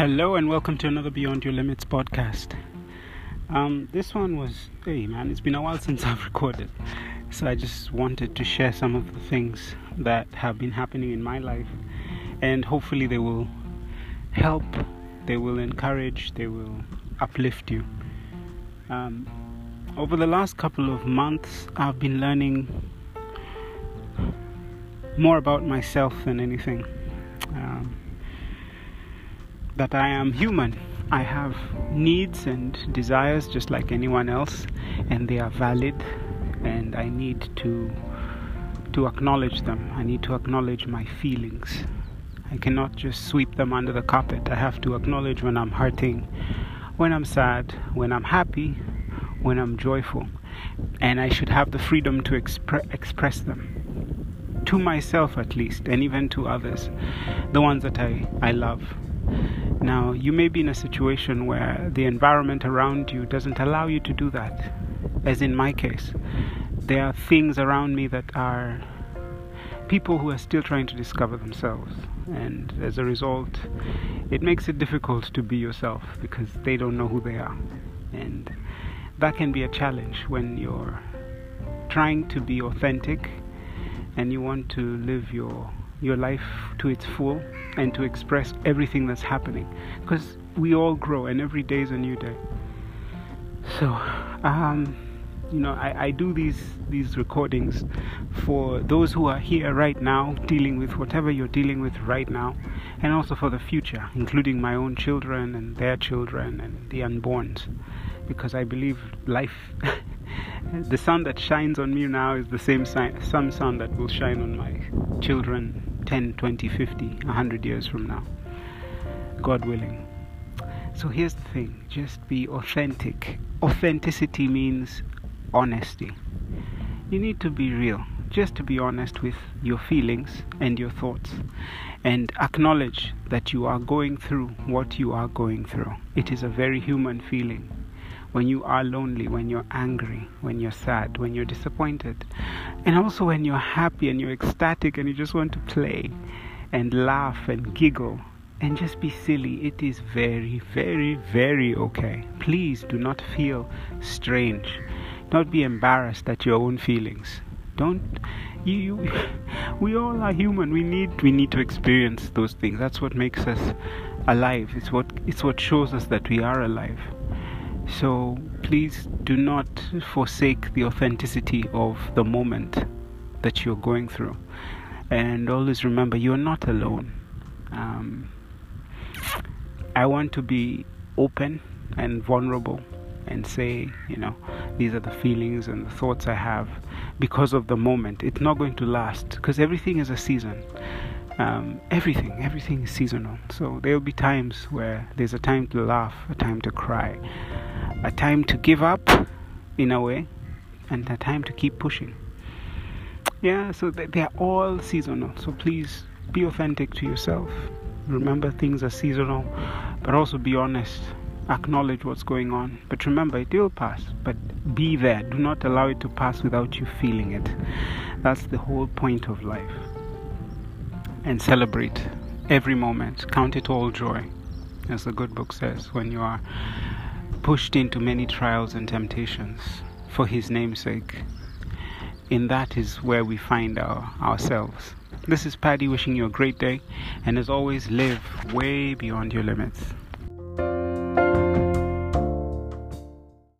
Hello and welcome to another Beyond Your Limits podcast. Um, this one was, hey man, it's been a while since I've recorded, so I just wanted to share some of the things that have been happening in my life, and hopefully they will help, they will encourage, they will uplift you. Um, over the last couple of months, I've been learning more about myself than anything. Um, that I am human. I have needs and desires just like anyone else, and they are valid, and I need to to acknowledge them. I need to acknowledge my feelings. I cannot just sweep them under the carpet. I have to acknowledge when I'm hurting, when I'm sad, when I'm happy, when I'm joyful, and I should have the freedom to expre- express them to myself at least, and even to others, the ones that I, I love. Now, you may be in a situation where the environment around you doesn't allow you to do that, as in my case. There are things around me that are people who are still trying to discover themselves, and as a result, it makes it difficult to be yourself because they don't know who they are. And that can be a challenge when you're trying to be authentic and you want to live your your life to its full and to express everything that's happening. Because we all grow and every day is a new day. So um, you know I, I do these these recordings for those who are here right now dealing with whatever you're dealing with right now and also for the future including my own children and their children and the unborns because I believe life the sun that shines on me now is the same sun, sun that will shine on my children 10, 20, 50, 100 years from now. God willing. So here's the thing just be authentic. Authenticity means honesty. You need to be real, just to be honest with your feelings and your thoughts, and acknowledge that you are going through what you are going through. It is a very human feeling when you are lonely, when you're angry, when you're sad, when you're disappointed, and also when you're happy and you're ecstatic and you just want to play and laugh and giggle and just be silly. It is very, very, very okay. Please do not feel strange. Don't be embarrassed at your own feelings. Don't you, you we all are human. We need we need to experience those things. That's what makes us alive. It's what it's what shows us that we are alive. So please do not forsake the authenticity of the moment that you're going through. And always remember, you're not alone. Um, I want to be open and vulnerable and say, you know, these are the feelings and the thoughts I have because of the moment. It's not going to last because everything is a season um, everything, everything is seasonal. So there will be times where there's a time to laugh, a time to cry, a time to give up in a way, and a time to keep pushing. Yeah, so they are all seasonal. So please be authentic to yourself. Remember things are seasonal, but also be honest. Acknowledge what's going on. But remember, it will pass. But be there. Do not allow it to pass without you feeling it. That's the whole point of life and celebrate every moment. Count it all joy, as the good book says, when you are pushed into many trials and temptations for His name's sake. In that is where we find our, ourselves. This is Paddy wishing you a great day, and as always, live way beyond your limits.